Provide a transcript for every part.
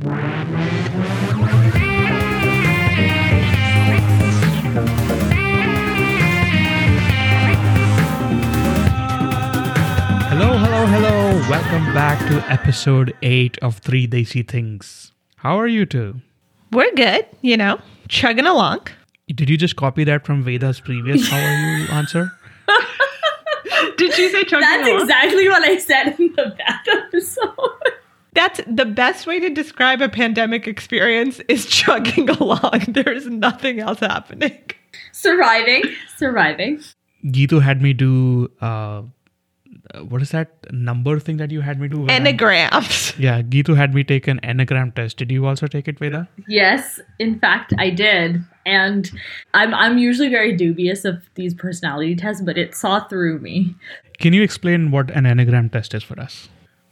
Hello, hello, hello. Welcome back to episode 8 of 3 Desi Things. How are you two? We're good, you know, chugging along. Did you just copy that from Veda's previous how are you answer? Did she say chugging along? That's along? exactly what I said in the back episode. That's the best way to describe a pandemic experience is chugging along. There's nothing else happening. surviving, surviving. Gitu had me do uh, what is that number thing that you had me do? when I- Enneagrams. Yeah, Gitu had me take an enneagram test. Did you also take it, Veda? Yes, in fact, I did, and I'm I'm usually very dubious of these personality tests, but it saw through me. Can you explain what an enneagram test is for us?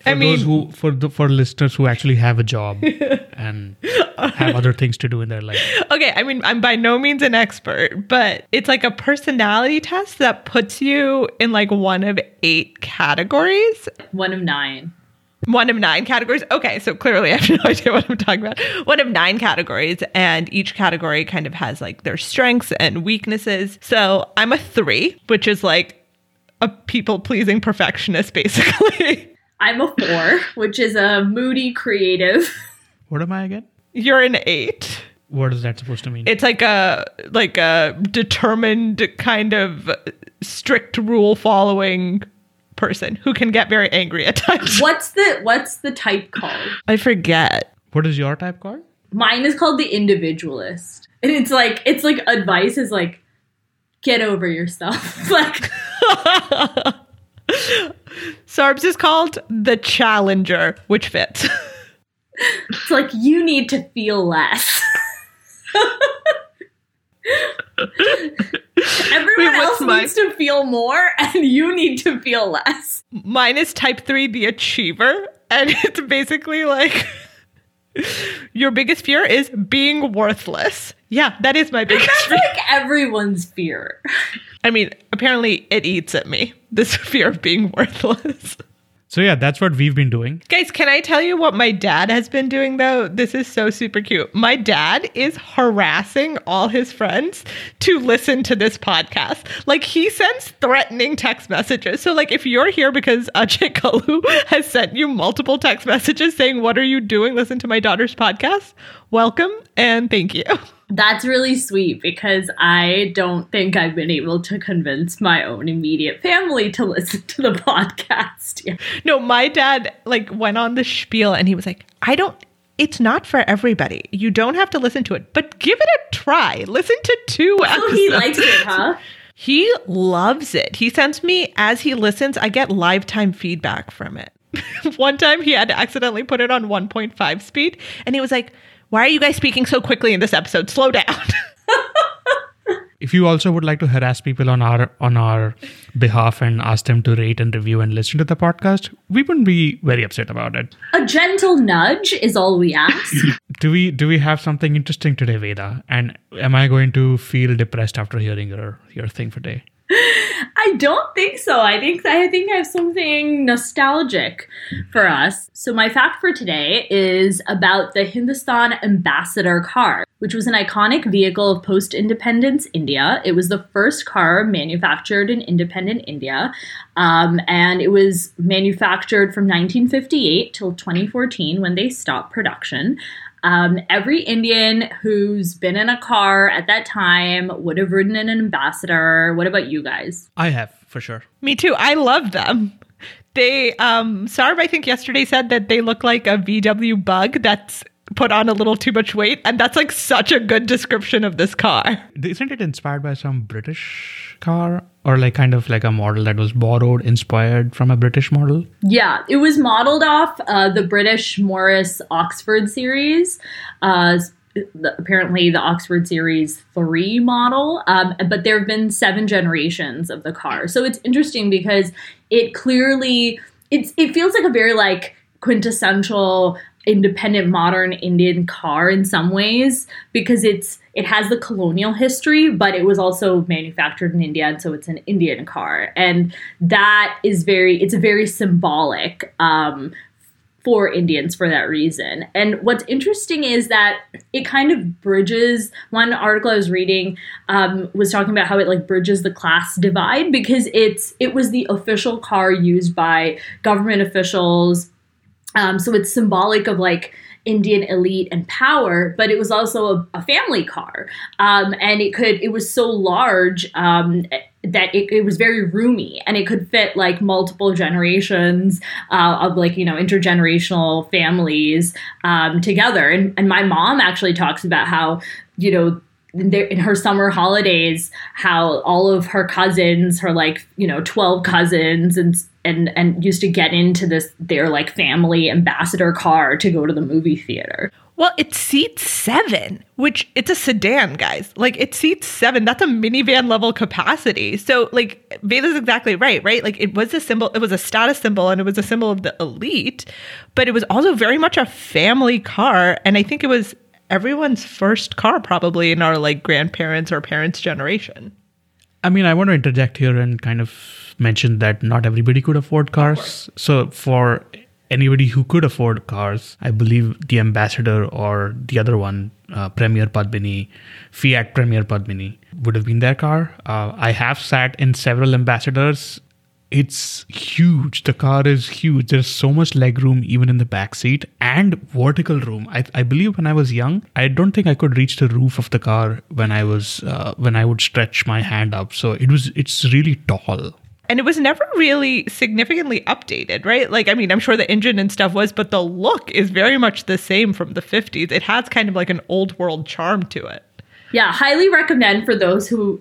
For I those mean- who for the for listeners who actually have a job and have other things to do in their life. Okay, I mean, I'm by no means an expert, but it's like a personality test that puts you in like one of eight categories. One of nine. One of nine categories. Okay, so clearly I have no idea what I'm talking about. One of nine categories, and each category kind of has like their strengths and weaknesses. So I'm a three, which is like a people pleasing perfectionist, basically. I'm a four, which is a moody creative. What am I again? You're an eight. What is that supposed to mean? It's like a like a determined kind of strict rule following person who can get very angry at times. What's the what's the type called? I forget. what is your type called? Mine is called the individualist, and it's like it's like advice is like get over yourself. like Sarbs is called the challenger, which fits. it's like you need to feel less. Everyone Wait, else mine? needs to feel more, and you need to feel less. Mine is type three, the achiever, and it's basically like your biggest fear is being worthless. Yeah, that is my biggest That's fear. like everyone's fear. I mean, apparently it eats at me. This fear of being worthless. So yeah, that's what we've been doing. Guys, can I tell you what my dad has been doing though? This is so super cute. My dad is harassing all his friends to listen to this podcast. Like he sends threatening text messages. So like if you're here because Ajay Kalu has sent you multiple text messages saying, "What are you doing? Listen to my daughter's podcast." Welcome and thank you. That's really sweet because I don't think I've been able to convince my own immediate family to listen to the podcast. No, my dad like went on the spiel and he was like, I don't it's not for everybody. You don't have to listen to it, but give it a try. Listen to two oh, So episodes. he likes it, huh? He loves it. He sends me as he listens, I get lifetime feedback from it. One time he had to accidentally put it on 1.5 speed and he was like, "Why are you guys speaking so quickly in this episode? Slow down." If you also would like to harass people on our on our behalf and ask them to rate and review and listen to the podcast, we wouldn't be very upset about it. A gentle nudge is all we ask. Do we do we have something interesting today, Veda? And am I going to feel depressed after hearing your your thing for today? I don't think so. I think I think I have something nostalgic for us. So my fact for today is about the Hindustan Ambassador car, which was an iconic vehicle of post-independence India. It was the first car manufactured in independent India, um, and it was manufactured from 1958 till 2014 when they stopped production. Um, every Indian who's been in a car at that time would have ridden in an ambassador. What about you guys? I have for sure. Me too. I love them. They um Sarv I think yesterday said that they look like a VW bug that's put on a little too much weight and that's like such a good description of this car. Isn't it inspired by some British car or like kind of like a model that was borrowed, inspired from a British model? Yeah, it was modeled off uh, the British Morris Oxford series. Uh, apparently, the Oxford Series 3 model, um, but there have been seven generations of the car. So it's interesting because it clearly it's it feels like a very like quintessential independent modern Indian car in some ways because it's it has the colonial history, but it was also manufactured in India, and so it's an Indian car, and that is very it's very symbolic um, for Indians for that reason. And what's interesting is that it kind of bridges. One article I was reading um, was talking about how it like bridges the class divide because it's it was the official car used by government officials. Um, so it's symbolic of like Indian elite and power, but it was also a, a family car, um, and it could it was so large um, that it, it, was very roomy and it could fit like multiple generations uh, of like you know intergenerational families um, together. And, and my mom actually talks about how you know in her summer holidays how all of her cousins her like you know 12 cousins and and and used to get into this their like family ambassador car to go to the movie theater. Well it seats seven which it's a sedan guys. Like it seats seven. That's a minivan level capacity. So like Veda's exactly right right? Like it was a symbol it was a status symbol and it was a symbol of the elite but it was also very much a family car and i think it was everyone's first car probably in our like grandparents or parents generation. I mean, I want to interject here and kind of mention that not everybody could afford cars. So for anybody who could afford cars, I believe the ambassador or the other one, uh, Premier Padmini, Fiat Premier Padmini, would have been their car. Uh, I have sat in several ambassadors it's huge. The car is huge. There's so much leg room even in the back seat and vertical room. I, I believe when I was young, I don't think I could reach the roof of the car when I was uh, when I would stretch my hand up. So it was it's really tall. And it was never really significantly updated, right? Like, I mean, I'm sure the engine and stuff was, but the look is very much the same from the 50s. It has kind of like an old world charm to it. Yeah, highly recommend for those who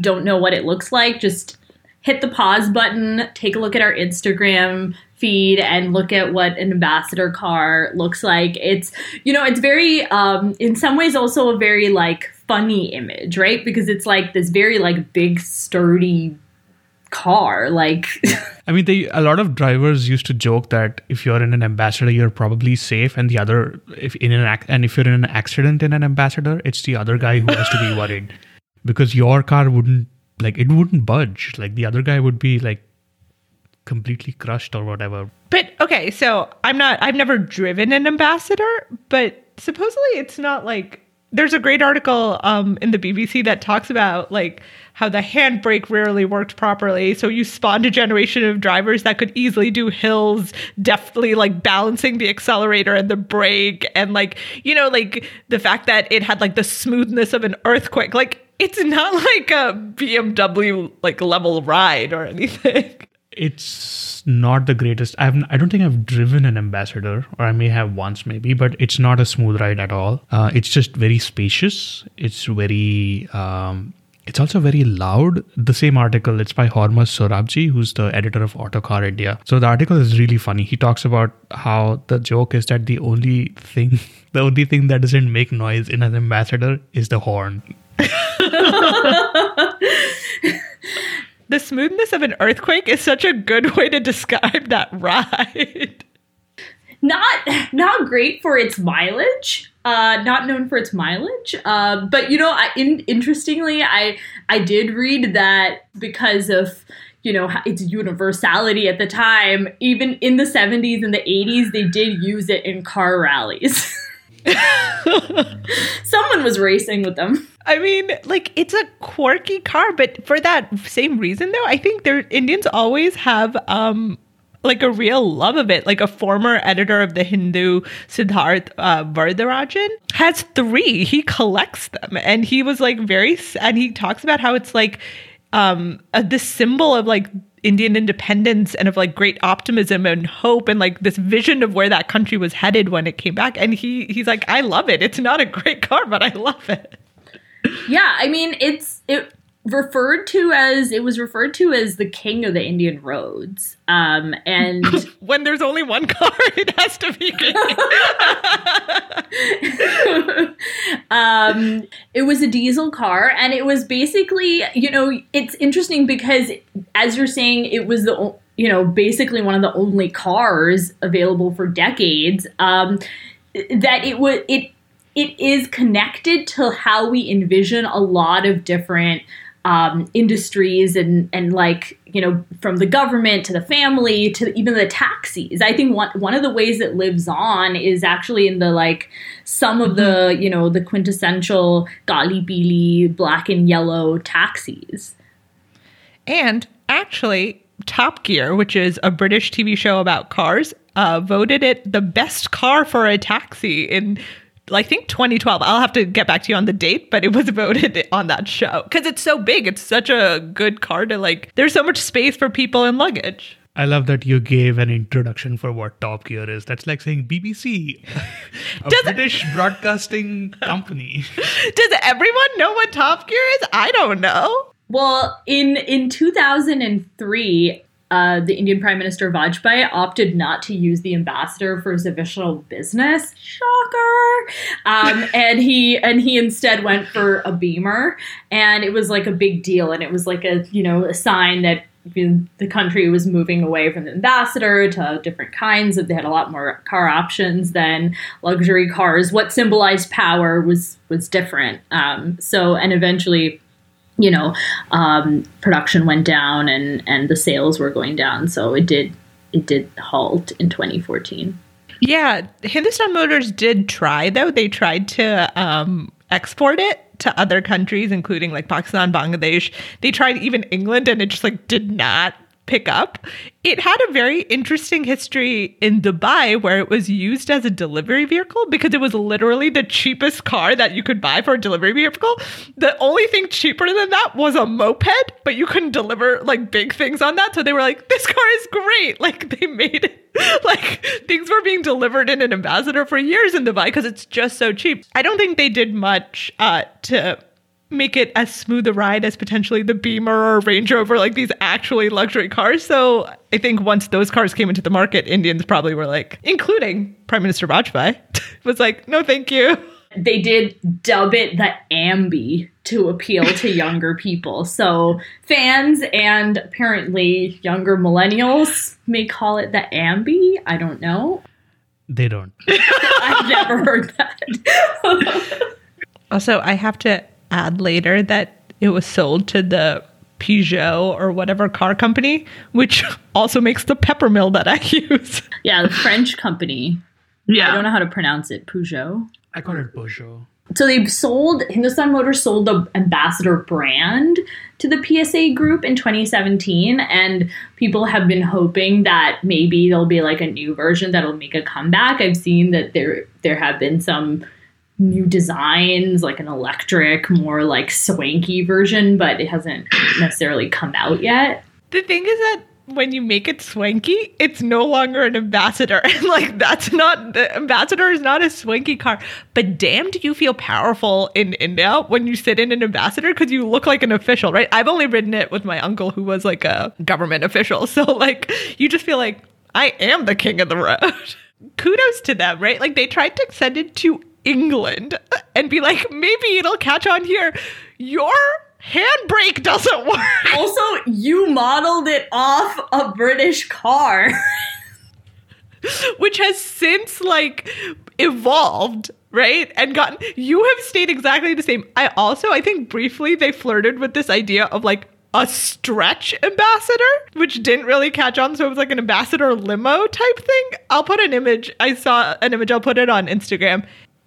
don't know what it looks like. Just hit the pause button, take a look at our Instagram feed and look at what an ambassador car looks like. It's, you know, it's very, um, in some ways, also a very like funny image, right? Because it's like this very like big, sturdy car like i mean they a lot of drivers used to joke that if you're in an ambassador you're probably safe and the other if in an and if you're in an accident in an ambassador it's the other guy who has to be worried because your car wouldn't like it wouldn't budge. Like the other guy would be like completely crushed or whatever. But okay so i'm not i've never driven an ambassador but supposedly it's not like there's a great article um, in the bbc that talks about like how the handbrake rarely worked properly. So you spawned a generation of drivers that could easily do hills deftly like balancing the accelerator and the brake and like you know like the fact that it had like the smoothness of an earthquake. Like it's not like a BMW like level ride or anything. It's not the greatest. I've I don't think I've driven an ambassador, or I may have once maybe, but it's not a smooth ride at all. Uh, it's just very spacious. It's very um, it's also very loud. The same article, it's by Hormazd Sorabjee, who's the editor of Autocar India. So the article is really funny. He talks about how the joke is that the only thing, the only thing that doesn't make noise in an ambassador is the horn. the smoothness of an earthquake is such a good way to describe that ride. Not not great for its mileage. Uh, not known for its mileage. Uh, but you know, I, in, interestingly, I I did read that because of you know its universality at the time, even in the 70s and the 80s, they did use it in car rallies. Someone was racing with them. I mean, like it's a quirky car, but for that same reason though, I think their Indians always have um like a real love of it. Like a former editor of the Hindu, Siddharth uh, Varadarajan, has three. He collects them, and he was like very, and he talks about how it's like um a, this symbol of like Indian independence and of like great optimism and hope and like this vision of where that country was headed when it came back. And he he's like, I love it. It's not a great car, but I love it. Yeah, I mean it's it referred to as it was referred to as the king of the Indian roads. Um, and when there's only one car, it has to be. um, it was a diesel car, and it was basically, you know, it's interesting because as you're saying, it was the you know basically one of the only cars available for decades. Um, that it would it it is connected to how we envision a lot of different um, industries and and like you know from the government to the family to even the taxis. I think one one of the ways it lives on is actually in the like some of the you know the quintessential kaali peeli black and yellow taxis. And actually, Top Gear, which is a British TV show about cars, uh, voted it the best car for a taxi in, I think, 2012. I'll have to get back to you on the date, but it was voted on that show because it's so big. It's such a good car to like, there's so much space for people and luggage. I love that you gave an introduction for what Top Gear is. That's like saying BBC, a Does- British broadcasting company. Does everyone know what Top Gear is? I don't know. Well, in in 2003, uh, the Indian Prime Minister Vajpayee opted not to use the ambassador for his official business. Shocker! Um, and he and he instead went for a Beamer, and it was like a big deal, and it was like a you know a sign that the country was moving away from the ambassador to different kinds of they had a lot more car options than luxury cars what symbolized power was was different um, so and eventually you know, um, production went down and and the sales were going down. So it did it did halt in 2014. Yeah, Hindustan Motors did try though. They tried to um, export it to other countries, including like Pakistan, Bangladesh. They tried even England, and it just like did not pick up. It had a very interesting history in Dubai where it was used as a delivery vehicle because it was literally the cheapest car that you could buy for a delivery vehicle. The only thing cheaper than that was a moped, but you couldn't deliver like big things on that. So they were like, this car is great. Like they made it like things were being delivered in an ambassador for years in Dubai because it's just so cheap. I don't think they did much uh, to make it as smooth a ride as potentially the Beamer or Range Rover, like these actually luxury cars. So I think once those cars came into the market, Indians probably were like, including Prime Minister Vajpayee, was like, no, thank you. They did dub it the Ambi to appeal to younger people. So fans and apparently younger millennials may call it the Ambi. I don't know. They don't. I've never heard that. Also, I have to add later that it was sold to the Peugeot or whatever car company, which also makes the peppermill that I use. yeah, the French company. Yeah. I don't know how to pronounce it. Peugeot. I call it Peugeot. So they sold Hindustan Motors sold the ambassador brand to the PSA group in 2017 and people have been hoping that maybe there'll be like a new version that'll make a comeback. I've seen that there there have been some new designs like an electric more like swanky version but it hasn't necessarily come out yet. The thing is that when you make it swanky, it's no longer an ambassador. And like that's not the ambassador is not a swanky car. But damn do you feel powerful in India when you sit in an ambassador because you look like an official, right? I've only ridden it with my uncle who was like a government official. So like you just feel like I am the king of the road. Kudos to them, right? Like they tried to send it to England and be like, maybe it'll catch on here. Your handbrake doesn't work. Also, you modeled it off a British car. which has since like evolved right and gotten you have stayed exactly the same i also i think briefly they flirted with this idea of like a stretch ambassador which didn't really catch on so it was like an ambassador limo type thing i'll put an image i saw an image i'll put it on instagram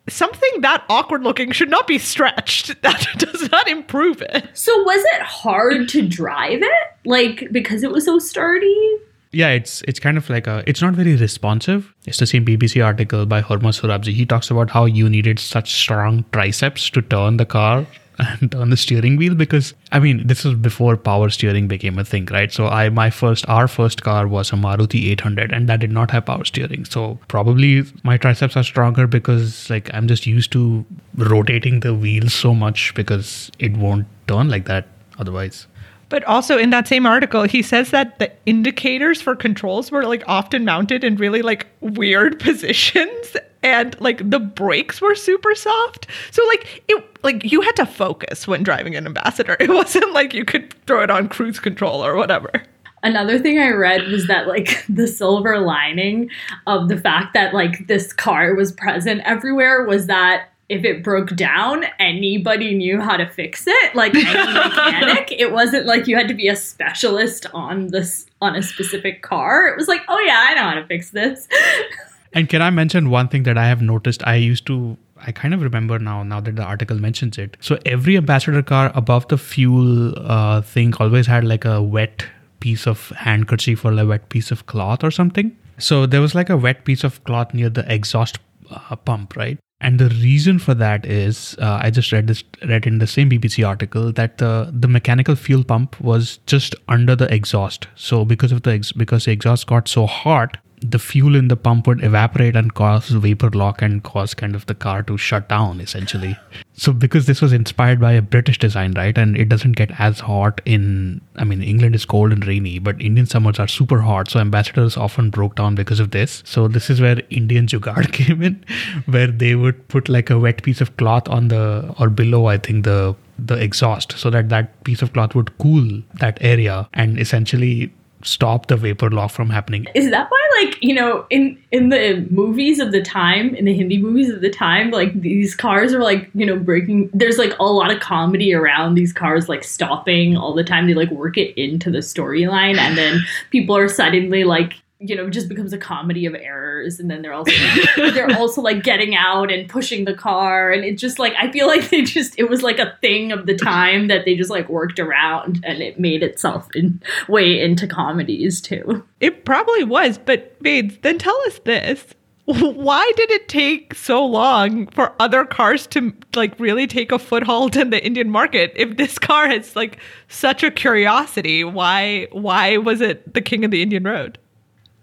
something that awkward looking should not be stretched that does not improve it So was it hard to drive it? Like because it was so sturdy? Yeah, it's it's kind of like a it's not very responsive. It's the same BBC article by Hormazd Sorabjee. He talks about how you needed such strong triceps to turn the car and turn the steering wheel because I mean this was before power steering became a thing, right? So I my first our first car was a Maruti 800 and that did not have power steering. So probably my triceps are stronger because like I'm just used to rotating the wheel so much because it won't turn like that otherwise. But also in that same article, he says that the indicators for controls were like often mounted in really like weird positions and like the brakes were super soft. So like it like you had to focus when driving an ambassador. It wasn't like you could throw it on cruise control or whatever. Another thing I read was that like the silver lining of the fact that like this car was present everywhere was that if it broke down, anybody knew how to fix it. Like any mechanic, it wasn't like you had to be a specialist on this on a specific car. It was like, oh yeah, I know how to fix this. And can I mention one thing that I have noticed? I used to, I kind of remember now, now that the article mentions it. So every ambassador car above the fuel uh, thing always had like a wet piece of handkerchief or a wet piece of cloth or something. So there was like a wet piece of cloth near the exhaust uh, pump, right? And the reason for that is, uh, I just read this read in the same BBC article that the the mechanical fuel pump was just under the exhaust. So because of the ex- because the exhaust got so hot, the fuel in the pump would evaporate and cause vapor lock and cause kind of the car to shut down essentially. So because this was inspired by a British design, right, and it doesn't get as hot in I mean England is cold and rainy, but Indian summers are super hot, so ambassadors often broke down because of this. So this is where Indian Jugaad came in, where they would put like a wet piece of cloth on the or below I think the the exhaust so that that piece of cloth would cool that area and essentially stop the vapor lock from happening. Is that why, like, you know, in in the movies of the time, in the Hindi movies of the time, like these cars are like, you know, breaking. There's like a lot of comedy around these cars like stopping all the time. They like work it into the storyline, and then people are suddenly like you know just becomes a comedy of errors and then they're also they're also like getting out and pushing the car and it just like i feel like they just it was like a thing of the time that they just like worked around and it made itself in way into comedies too It probably was, but Bates, then tell us this. Why did it take so long for other cars to like really take a foothold in the Indian market? If this car is like such a curiosity, why why was it the king of the Indian road?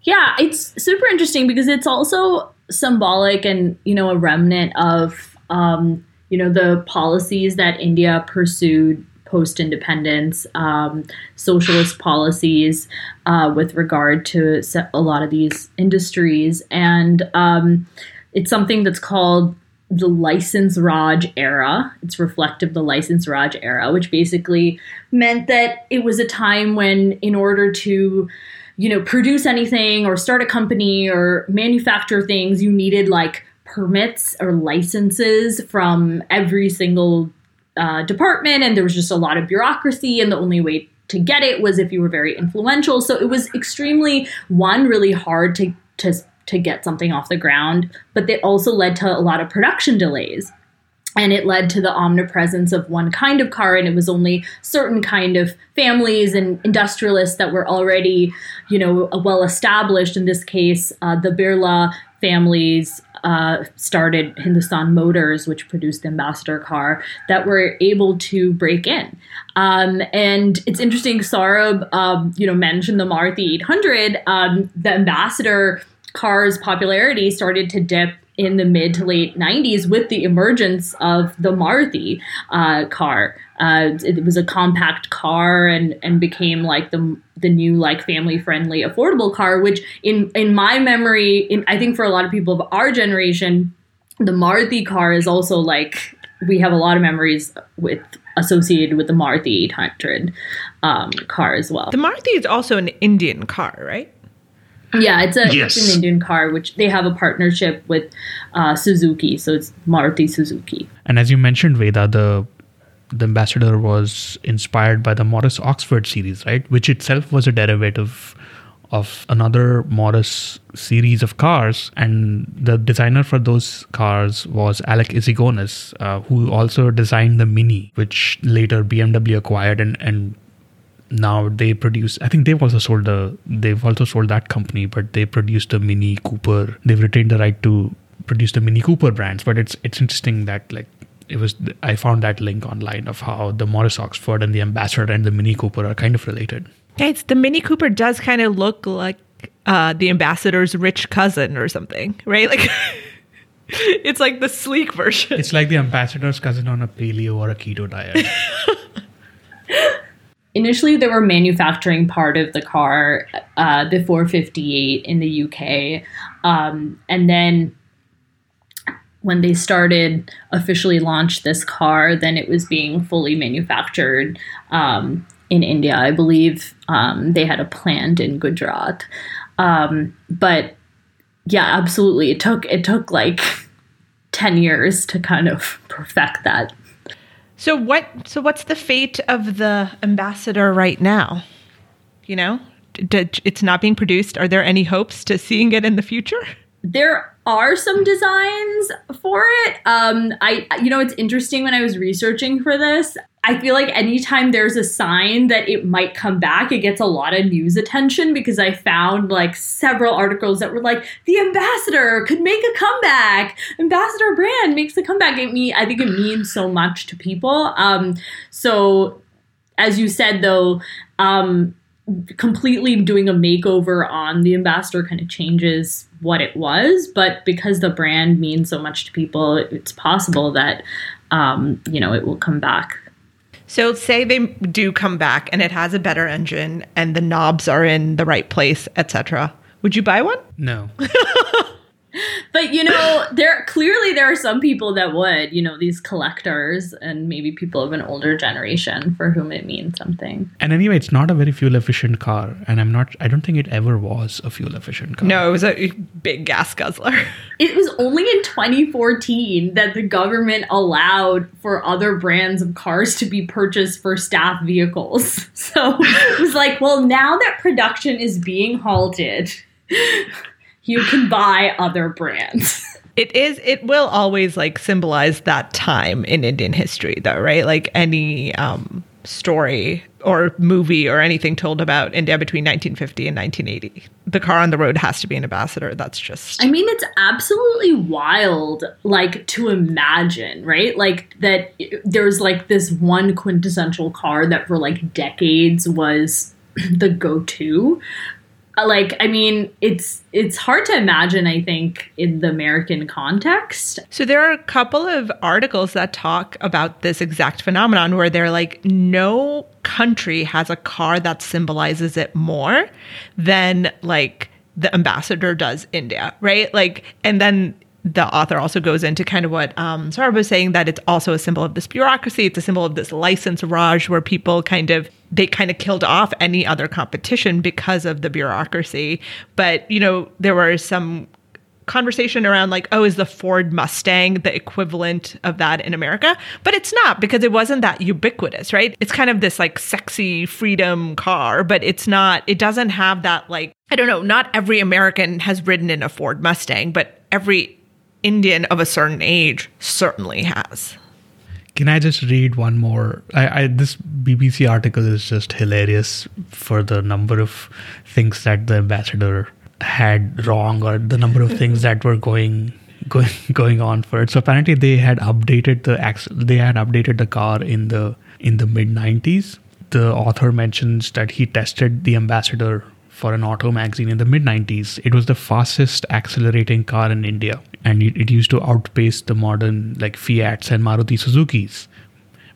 Yeah, it's super interesting because it's also symbolic and you know a remnant of um, you know the policies that India pursued post independence, um, socialist policies uh, with regard to a lot of these industries, and um, it's something that's called the license Raj era. It's reflective of the license Raj era, which basically meant that it was a time when, in order to you know, produce anything or start a company or manufacture things, you needed like permits or licenses from every single uh, department, and there was just a lot of bureaucracy, and the only way to get it was if you were very influential. So it was extremely one really hard to to to get something off the ground, but they also led to a lot of production delays and it led to the omnipresence of one kind of car and it was only certain kind of families and industrialists that were already you know well established in this case uh, the birla families uh, started hindustan motors which produced the ambassador car that were able to break in. Um, and it's interesting Saurabh um, you know mentioned the maruti 800 um, the ambassador car's popularity started to dip in the mid to late 90s with the emergence of the Maruti uh, car. Uh, it was a compact car and, and became like the the new like family friendly affordable car. Which in in my memory, in, I think for a lot of people of our generation, the Maruti car is also like we have a lot of memories with associated with the Maruti 800 um, car as well. The Maruti is also an Indian car, right? Yeah, it's, a, Yes. it's an Indian car, which they have a partnership with uh, Suzuki, so it's Maruti Suzuki. And as you mentioned, Veda, the the ambassador was inspired by the Morris Oxford series, right? Which itself was a derivative of another Morris series of cars, and the designer for those cars was Alec Issigonis, uh, who also designed the Mini, which later BMW acquired, and and now they produce. I think they've also sold the they've also sold that company, but they produced the Mini Cooper. They've retained the right to produce the Mini Cooper brands, but it's it's interesting that like it was I found that link online of how the Morris Oxford and the Ambassador and the Mini Cooper are kind of related. Guys, the Mini Cooper does kind of look like uh, the ambassador's rich cousin or something, right? Like it's like the sleek version. It's like the ambassador's cousin on a paleo or a keto diet. Initially, they were manufacturing part of the car uh, before 58 in the UK. Um, and then when they started officially launched this car, then it was being fully manufactured um, in India. I believe um, they had a plant in Gujarat. Um, but yeah, absolutely. It took it took like 10 years to kind of perfect that. So what so what's the fate of the ambassador right now? You know, it's not being produced. Are there any hopes to seeing it in the future? There are some designs for it. Um, I, you know, it's interesting when I was researching for this. I feel like anytime there's a sign that it might come back, it gets a lot of news attention because I found like several articles that were like, the ambassador could make a comeback. Ambassador brand makes a comeback. It me, I think it means so much to people. Um, so as you said though, um, completely doing a makeover on the ambassador kind of changes what it was but because the brand means so much to people it's possible that um, you know it will come back So say they do come back and it has a better engine and the knobs are in the right place, etc. Would you buy one? No. but you know there clearly there are some people that would you know these collectors and maybe people of an older generation for whom it means something And anyway, it's not a very fuel efficient car, and I'm not. I don't think it ever was a fuel efficient car. No, it was a big gas guzzler. It was only in 2014 that the government allowed for other brands of cars to be purchased for staff vehicles. So it was like, well, now that production is being halted, you can buy other brands. It is. It will always like symbolize that time in Indian history, though, right? Like any um, story or movie or anything told about India between 1950 and 1980, the car on the road has to be an ambassador. That's just. I mean, it's absolutely wild, like to imagine, right? Like that there's like this one quintessential car that for like decades was the go-to. Uh, Uh, like, I mean, it's it's hard to imagine. I think in the American context, So there are a couple of articles that talk about this exact phenomenon where they're like, no country has a car that symbolizes it more than like the ambassador does India, right? Like, and then the author also goes into kind of what um, Saurabh was saying that it's also a symbol of this bureaucracy. It's a symbol of this license raj where people kind of they kind of killed off any other competition because of the bureaucracy. But you know, there were some conversation around like oh is the ford mustang the equivalent of that in america but it's not because it wasn't that ubiquitous right it's kind of this like sexy freedom car but it's not it doesn't have that like i don't know not every american has ridden in a ford mustang but every indian of a certain age certainly has Can I just read one more? I, I this BBC article is just hilarious for the number of things that the ambassador had wrong or the number of things that were going going going on for it. So apparently they had updated the they had updated the car in the in the mid 90s. The author mentions that he tested the ambassador for an auto magazine in the mid 90s. It was the fastest accelerating car in India and it, it used to outpace the modern like Fiats and Maruti Suzukis.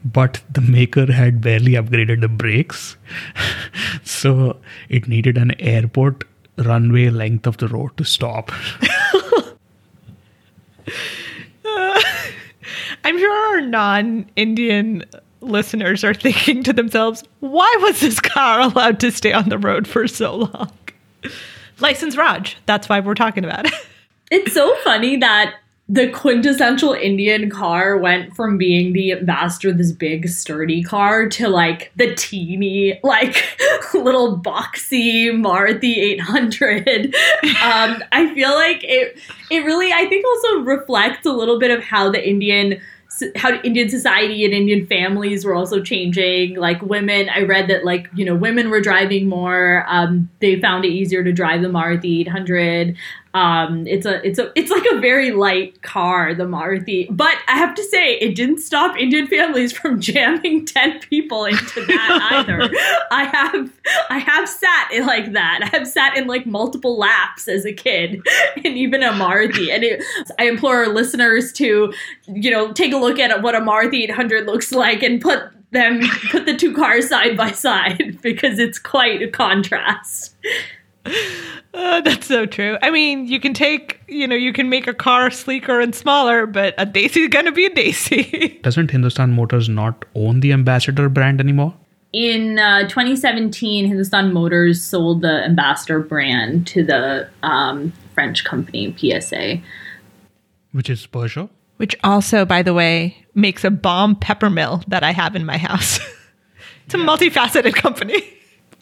But the maker had barely upgraded the brakes, so it needed an airport runway length of the road to stop. i'm sure our non-indian listeners are thinking to themselves why was this car allowed to stay on the road for so long license raj that's why we're talking about it it's so funny that the quintessential Indian car went from being the ambassador, this big sturdy car, to like the teeny, like little boxy Maruti 800. um, I feel like it. It really, I think, also reflects a little bit of how the Indian how Indian society and Indian families were also changing. Like women, I read that like you know women were driving more. Um, they found it easier to drive the Maruti 800. Um, it's a it's a it's like a very light car, the Maruti. But I have to say, it didn't stop Indian families from jamming ten people into that either. I have I have sat in like that. I have sat in like multiple laps as a kid, in even a Maruti. And it, I implore our listeners to, you know, take a look at what a Maruti 800 looks like and put them put the two cars side by side because it's quite a contrast. Uh, that's so true. I mean, you can take, you know, you can make a car sleeker and smaller, but a Desi is gonna be a Desi. Doesn't Hindustan Motors not own the ambassador brand anymore? In uh, 2017, Hindustan Motors sold the Ambassador brand to the um, French company PSA. Which is Peugeot? Which also, by the way, makes a bomb pepper mill that I have in my house. it's a multifaceted company.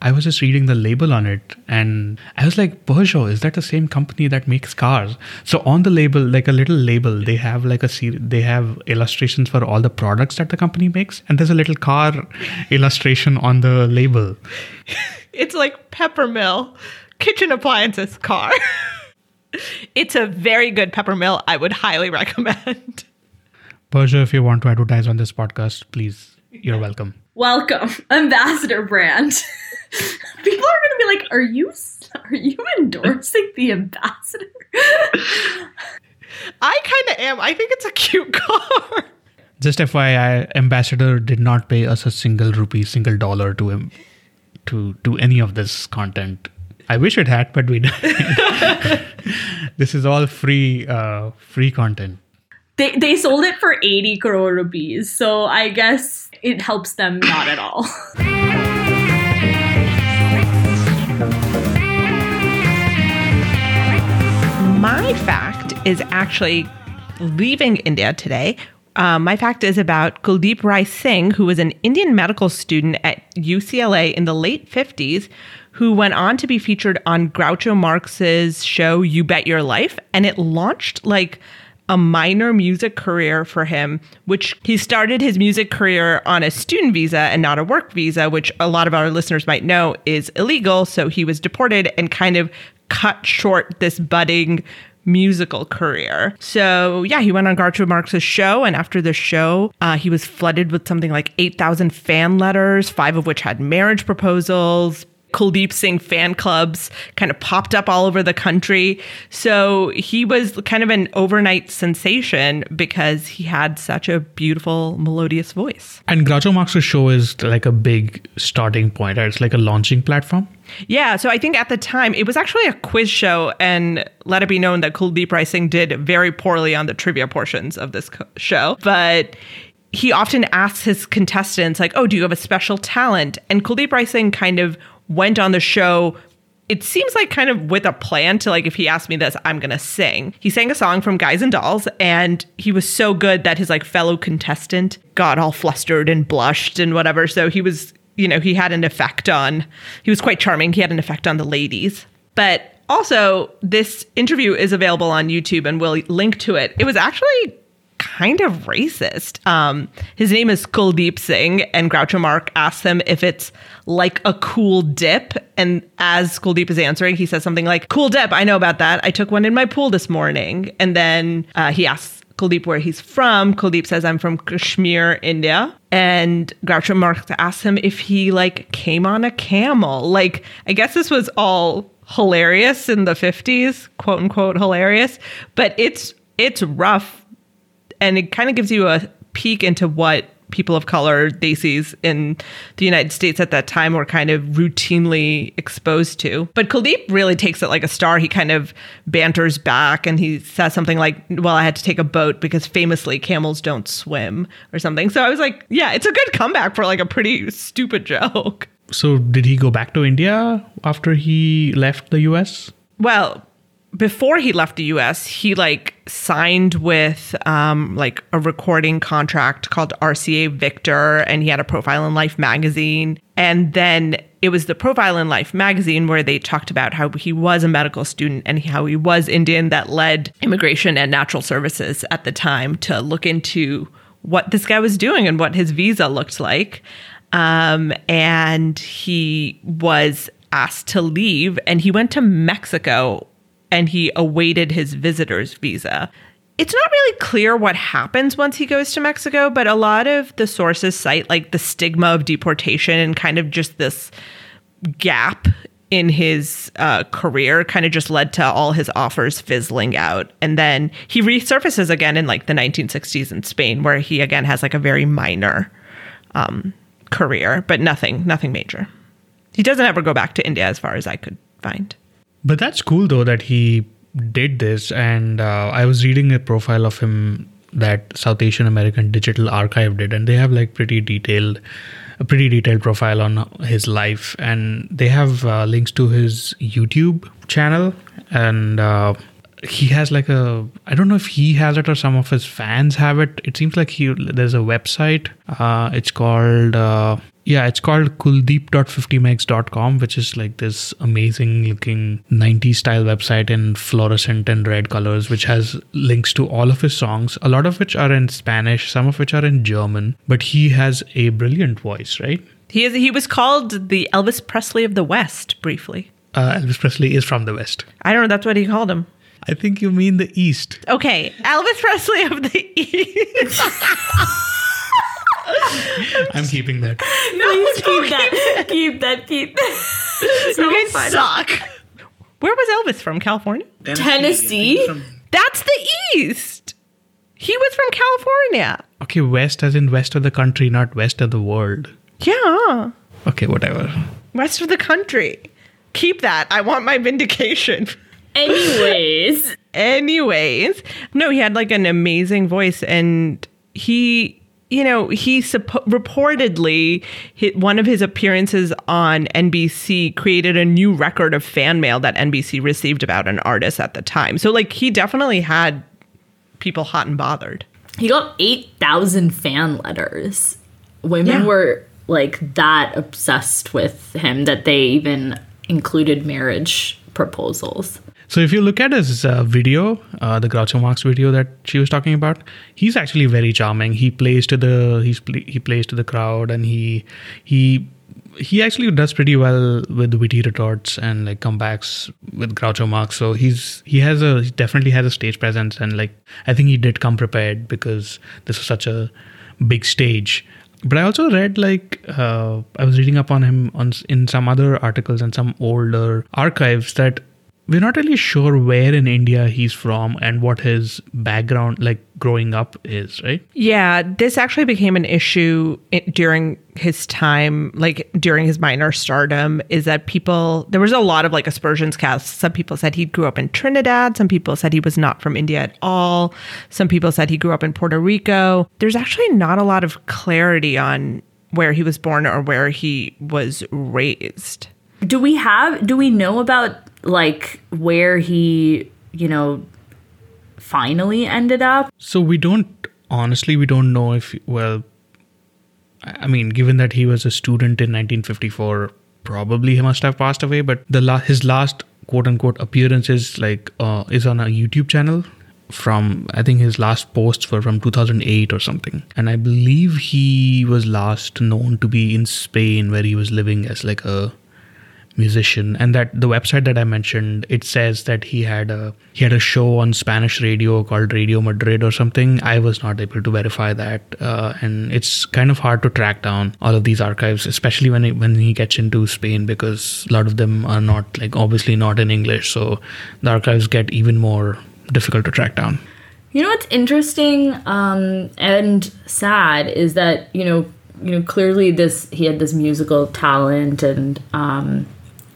I was just reading the label on it and I was like, Peugeot, is that the same company that makes cars? So on the label, like a little label, they have like a series, they have illustrations for all the products that the company makes. And there's a little car illustration on the label. It's like pepper mill, kitchen appliances, car. it's a very good pepper mill. I would highly recommend. Peugeot, if you want to advertise on this podcast, please, you're welcome. Welcome, ambassador brand. People are going to be like, "Are you are you endorsing the ambassador?" I kind of am. I think it's a cute car. Just FYI, Ambassador did not pay us a single rupee, single dollar to him to do any of this content. I wish it had, but we didn't. this is all free, uh, free content. They they sold it for eighty crore rupees, so I guess it helps them not at all. My fact is actually leaving India today. Uh, my fact is about Kuldeep Rai Singh, who was an Indian medical student at UCLA in the late 50s, who went on to be featured on Groucho Marx's show You Bet Your Life. And it launched like a minor music career for him, which he started his music career on a student visa and not a work visa, which a lot of our listeners might know is illegal. So he was deported and kind of cut short this budding musical career. So yeah, he went on Groucho Marx's show, and after the show, uh, he was flooded with something like eight thousand fan letters, five of which had marriage proposals. Kuldeep Singh fan clubs kind of popped up all over the country. So he was kind of an overnight sensation because he had such a beautiful, melodious voice. And Groucho Marx's show is like a big starting point. Right? It's like a launching platform. Yeah, so I think at the time it was actually a quiz show, and let it be known that Kuldeep Singh did very poorly on the trivia portions of this show. But he often asks his contestants, like, "Oh, do you have a special talent?" And Kuldeep Singh kind of went on the show it seems like kind of with a plan to like if he asked me this i'm gonna sing. He sang a song from guys and dolls and he was so good that his like fellow contestant got all flustered and blushed and whatever. So he was you know he had an effect on he was quite charming. He had an effect on the ladies. But also this interview is available on youtube and we'll link to it. It was actually kind of racist. Um, his name is Kuldeep Singh, and Groucho Marx asks him if it's like a cool dip. And as Kuldeep is answering, he says something like, Cool dip, I know about that. I took one in my pool this morning. And then uh, he asks Kuldeep where he's from. Kuldeep says, I'm from Kashmir, India. And Groucho Marx asks him if he like came on a camel. Like, I guess this was all hilarious in the 50s, quote unquote hilarious, but it's it's rough and it kind of gives you a peek into what people of color, Desis in the United States at that time were kind of routinely exposed to. But Kuldeep really takes it like a star. He kind of banters back and he says something like, Well, I had to take a boat because famously camels don't swim or something. So I was like, Yeah, it's a good comeback for like a pretty stupid joke. So did he go back to India after he left the US? Well, before he left the US, he like signed with um, like a recording contract called RCA Victor, and he had a Profile in Life magazine. And then it was the Profile in Life magazine where they talked about how he was a medical student and how he was Indian that led immigration and natural services at the time to look into what this guy was doing and what his visa looked like. Um, and he was asked to leave and he went to Mexico and he awaited his visitor's visa. It's not really clear what happens once he goes to Mexico, but a lot of the sources cite like the stigma of deportation and kind of just this gap in his uh, career kind of just led to all his offers fizzling out. And then he resurfaces again in like the 1960s in Spain, where he again has like a very minor um, career, but nothing, nothing major. He doesn't ever go back to India as far as I could find. But that's cool though that he did this. And uh, I was reading a profile of him that South Asian American Digital Archive did, and they have like pretty detailed, a pretty detailed profile on his life, and they have uh, links to his YouTube channel, and uh, he has like a I don't know if he has it or some of his fans have it. It seems like he there's a website. Uh, it's called uh, yeah, it's called kuldeep.50megs.com, which is like this amazing looking 90s style website in fluorescent and red colors, which has links to all of his songs, a lot of which are in Spanish, some of which are in German. But he has a brilliant voice, right? He is he was called the Elvis Presley of the West briefly. Uh, Elvis Presley is from the West. I don't know, that's what he called him. I think you mean the East. Okay, Elvis Presley of the East. I'm keeping that. Please keep that. Keep that. Keep that. you guys suck. Where was Elvis from? California? Tennessee? That's the East. He was from California. Okay, West as in west of the country, not west of the world. Yeah. Okay, whatever. West of the country. Keep that. I want my vindication. Anyways, Anyways, no, he had like an amazing voice, and he, you know, he suppo- reportedly hit one of his appearances on NBC created a new record of fan mail that NBC received about an artist at the time. So, like, he definitely had people hot and bothered. he got 8,000 fan letters. Women Yeah. were like that obsessed with him that they even included marriage proposals. So if you look at his uh, video, uh, the Groucho Marx video that she was talking about, he's actually very charming. He plays to the he's pl- he plays to the crowd, and he he he actually does pretty well with witty retorts and like comebacks with Groucho Marx. So he's he has a he definitely has a stage presence, and like I think he did come prepared because this is such a big stage. But I also read like uh, I was reading up on him on in some other articles and some older archives that we're not really sure where in India he's from and what his background, like growing up, is, right? Yeah, this actually became an issue during his time, like during his minor stardom, is that people, there was a lot of like aspersions cast. Some people said he grew up in Trinidad. Some people said he was not from India at all. Some people said he grew up in Puerto Rico. There's actually not a lot of clarity on where he was born or where he was raised. Do we have do we know about like where he, you know, finally ended up? So we don't, honestly, we don't know if, well, I mean, given that he was a student in 1954, probably he must have passed away, but the la- his last quote unquote appearance is like, uh, is on a YouTube channel from I think his last posts were from 2008 or something, and I believe he was last known to be in Spain where he was living as like a musician. And that the website that i mentioned it says that he had a he had a show on spanish radio called radio madrid or something. I was not able to verify that uh, and it's kind of hard to track down all of these archives especially when when he gets into spain because a lot of them are not like obviously not in english. So the archives get even more difficult to track down. You know what's interesting um, and sad is that you know you know clearly this he had this musical talent and um,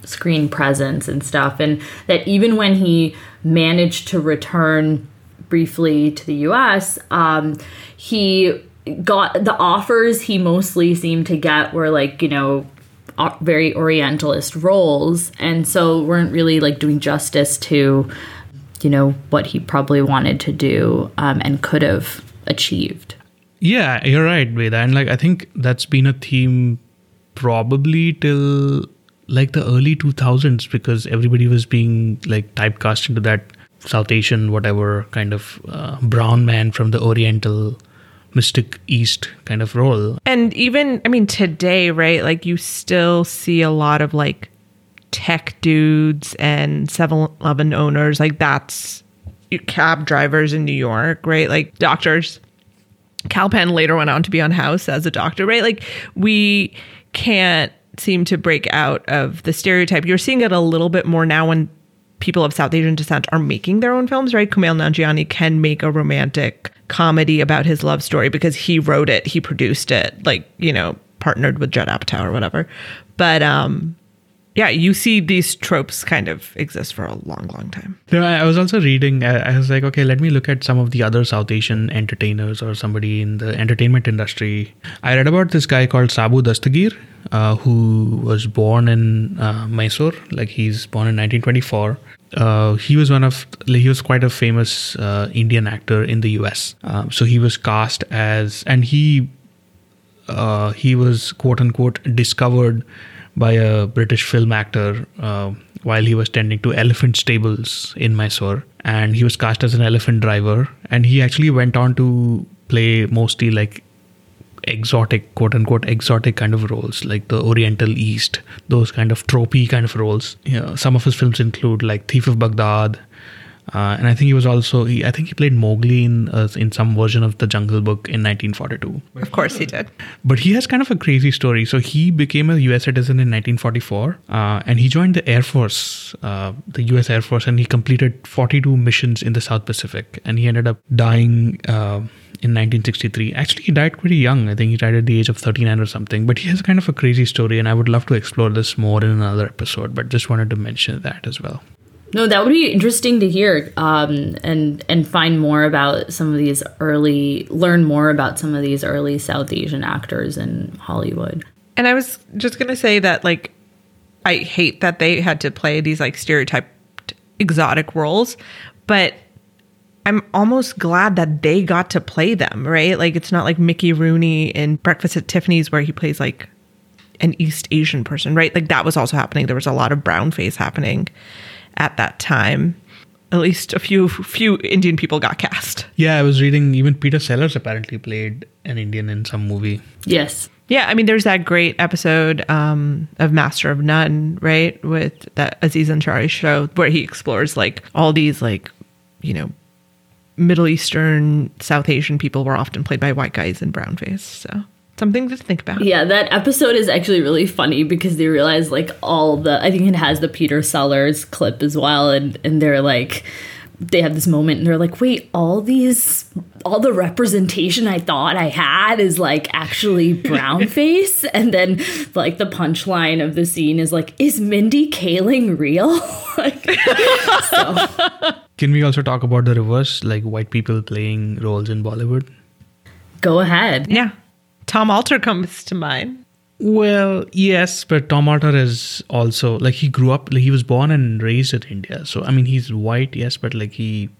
screen presence and stuff, and that even when he managed to return briefly to the U.S., um, he got the offers he mostly seemed to get were like you know very orientalist roles and so weren't really like doing justice to you know what he probably wanted to do um, and could have achieved Yeah, you're right, Veda. And like I think that's been a theme probably till like the early 2000s because everybody was being like typecast into that South Asian, whatever kind of uh, brown man from the Oriental mystic East kind of role. And even, I mean, today, right? Like, you still see a lot of like tech dudes and 7 Eleven owners. Like, that's cab drivers in New York, right? Like, doctors. Kal Penn later went on to be on House as a doctor, right? Like, we can't seem to break out of the stereotype. You're seeing it a little bit more now when people of South Asian descent are making their own films, right? Kumail Nanjiani can make a romantic comedy about his love story because he wrote it, he produced it, like, you know, partnered with Judd Apatow or whatever. But um yeah, you see these tropes kind of exist for a long, long time. No, I was also reading. I I was like, okay, let me look at some of the other South Asian entertainers or somebody in the entertainment industry. I read about this guy called Sabu Dastagir, uh, who was born in uh, Mysore. Like he's born in 1924. uh, he was one of he was quite a famous uh, Indian actor in the U.S. Um, so he was cast as, and he uh, he was quote unquote discovered by a British film actor uh, while he was tending to elephant stables in Mysore, and he was cast as an elephant driver, and he actually went on to play mostly like exotic quote unquote exotic kind of roles like the oriental east those kind of tropey kind of roles. Some of his films include like thief of baghdad uh, and I think he was also he, I think he played Mowgli in uh, in some version of the Jungle Book in 1942. Of course he did. But he has kind of a crazy story. So he became a U.S. citizen in 1944, uh, and he joined the Air Force, uh, the U.S. Air Force, and he completed 42 missions in the South Pacific. And he ended up dying uh, in 1963. Actually, he died pretty young. I think he died at the age of 39 or something. But he has kind of a crazy story, and I would love to explore this more in another episode. But just wanted to mention that as well. No, that would be interesting to hear, um, and and find more about some of these early, learn more about some of these early South Asian actors in Hollywood. And I was just gonna say that like I hate that they had to play these like stereotyped exotic roles, but I'm almost glad that they got to play them, right? Like it's not like Mickey Rooney in Breakfast at Tiffany's where he plays like an East Asian person, right? Like that was also happening. There was a lot of brown face happening at that time. At least a few few Indian people got cast. Yeah, I was reading even Peter Sellers apparently played an Indian in some movie. Yes. Yeah, I mean, there's that great episode um, of Master of None, right, with that Aziz Ansari show where he explores like all these like, you know, Middle Eastern, South Asian people were often played by white guys in brown face. So something to think about. Yeah, that episode is actually really funny because they realize like all the I think it has the Peter Sellers clip as well and and they're like they have this moment and they're like, wait, all these, all the representation I thought I had is like actually brown face. and then, like, the punchline of the scene is like, is Mindy Kaling real? like, so. Can we also talk about the reverse, like white people playing roles in Bollywood? Go ahead. Yeah. Tom Alter comes to mind. Well, yes, but Tom Alter is also like he grew up, like he was born and raised in India. So I mean, he's white, yes, but like he.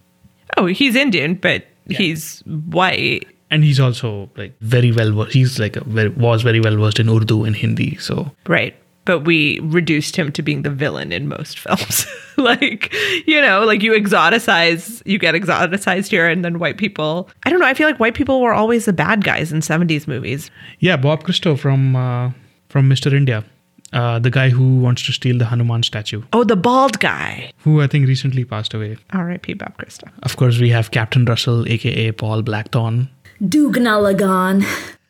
Oh, he's Indian, but yeah. he's white, and he's also like very well versed. He's like a very, was very well versed in Urdu and Hindi. So right, but we reduced him to being the villain in most films. like, you know, like you exoticize, you get exoticized here, and then white people. I don't know. I feel like white people were always the bad guys in '70s movies. Yeah, Bob Christo from uh, from Mr. India. Uh, the guy who wants to steal the Hanuman statue. Oh, the bald guy. Who I think recently passed away. R.I.P. Bob Christo. Of course, we have Captain Russell, aka Paul Blackthorne. Dugna Lagaan.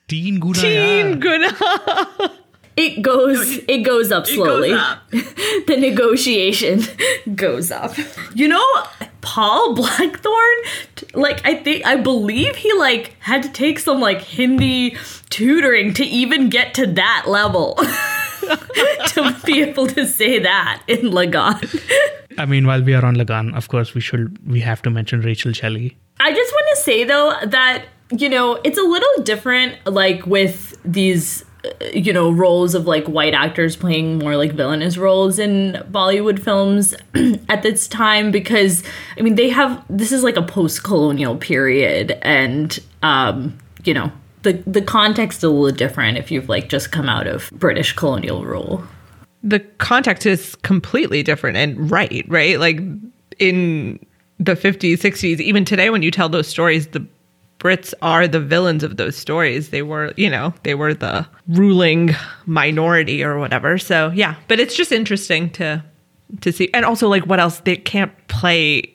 Teen Guna. Teen Guna. It goes it goes up slowly. Goes up. the negotiation goes up. You know, Paul Blackthorne, like I think I believe he like had to take some like Hindi tutoring to even get to that level. to be able to say that in Lagaan. I mean, while we are on Lagaan, of course, we should we have to mention Rachel Shelley. I just want to say though that you know it's a little different, like with these you know roles of like white actors playing more like villainous roles in Bollywood films at this time because I mean they have this is like a post-colonial period and um you know the the context is a little different if you've like just come out of British colonial rule. The context is completely different and right, right? Like in the 50s, 60s, even today when you tell those stories the Brits are the villains of those stories. They were, you know, they were the ruling minority or whatever. So yeah, but it's just interesting to to see. And also like what else? They can't play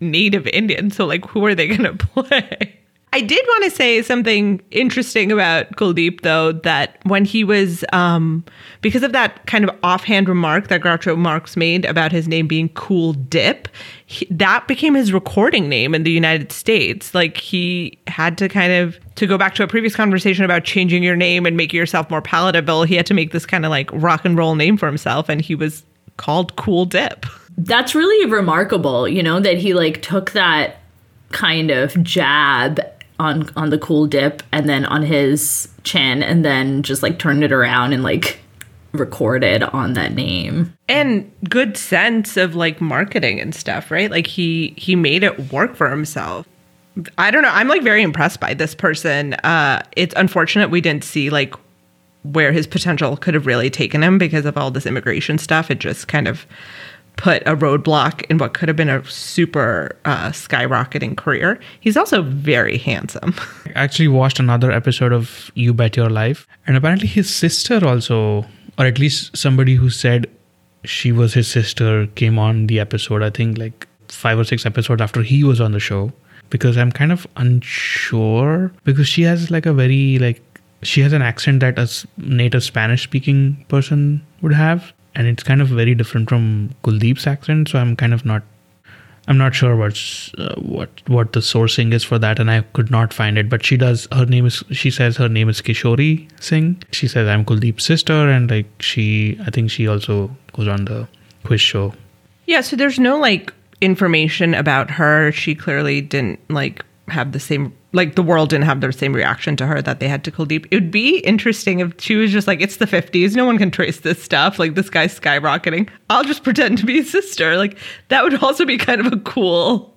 native Indian. So like who are they gonna play? I did want to say something interesting about Kuldeep, though, that when he was, um, because of that kind of offhand remark that Groucho Marx made about his name being Cool Dip, he, that became his recording name in the United States. Like he had to kind of, to go back to a previous conversation about changing your name and making yourself more palatable, he had to make this kind of like rock and roll name for himself, and he was called Cool Dip. That's really remarkable, you know, that he like took that kind of jab on on the cool dip and then on his chin and then just like turned it around and like recorded on that name. and good sense of like marketing and stuff, right? Like he he made it work for himself. I don't know. I'm like very impressed by this person. Uh it's unfortunate we didn't see like where his potential could have really taken him because of all this immigration stuff. It just kind of put a roadblock in what could have been a super uh, skyrocketing career. He's also very handsome. I actually watched another episode of You Bet Your Life, and apparently his sister also, or at least somebody who said she was his sister, came on the episode. I think like five or six episodes after he was on the show, because I'm kind of unsure because she has like a very like she has an accent that a native Spanish speaking person would have, and it's kind of very different from Kuldeep's accent. So I'm kind of not I'm not sure what's uh, what what the sourcing is for that, and I could not find it. But she does. Her name is. She says her name is Kishori Singh. She says I'm Kuldeep's sister, and like she, I think she also goes on the quiz show. Yeah, so there's no like information about her. She clearly didn't like have the same like the world didn't have the same reaction to her that they had to Kuldeep. It would be interesting if she was just like, it's the 50s, no one can trace this stuff. Like this guy's skyrocketing. I'll just pretend to be his sister. Like that would also be kind of a cool,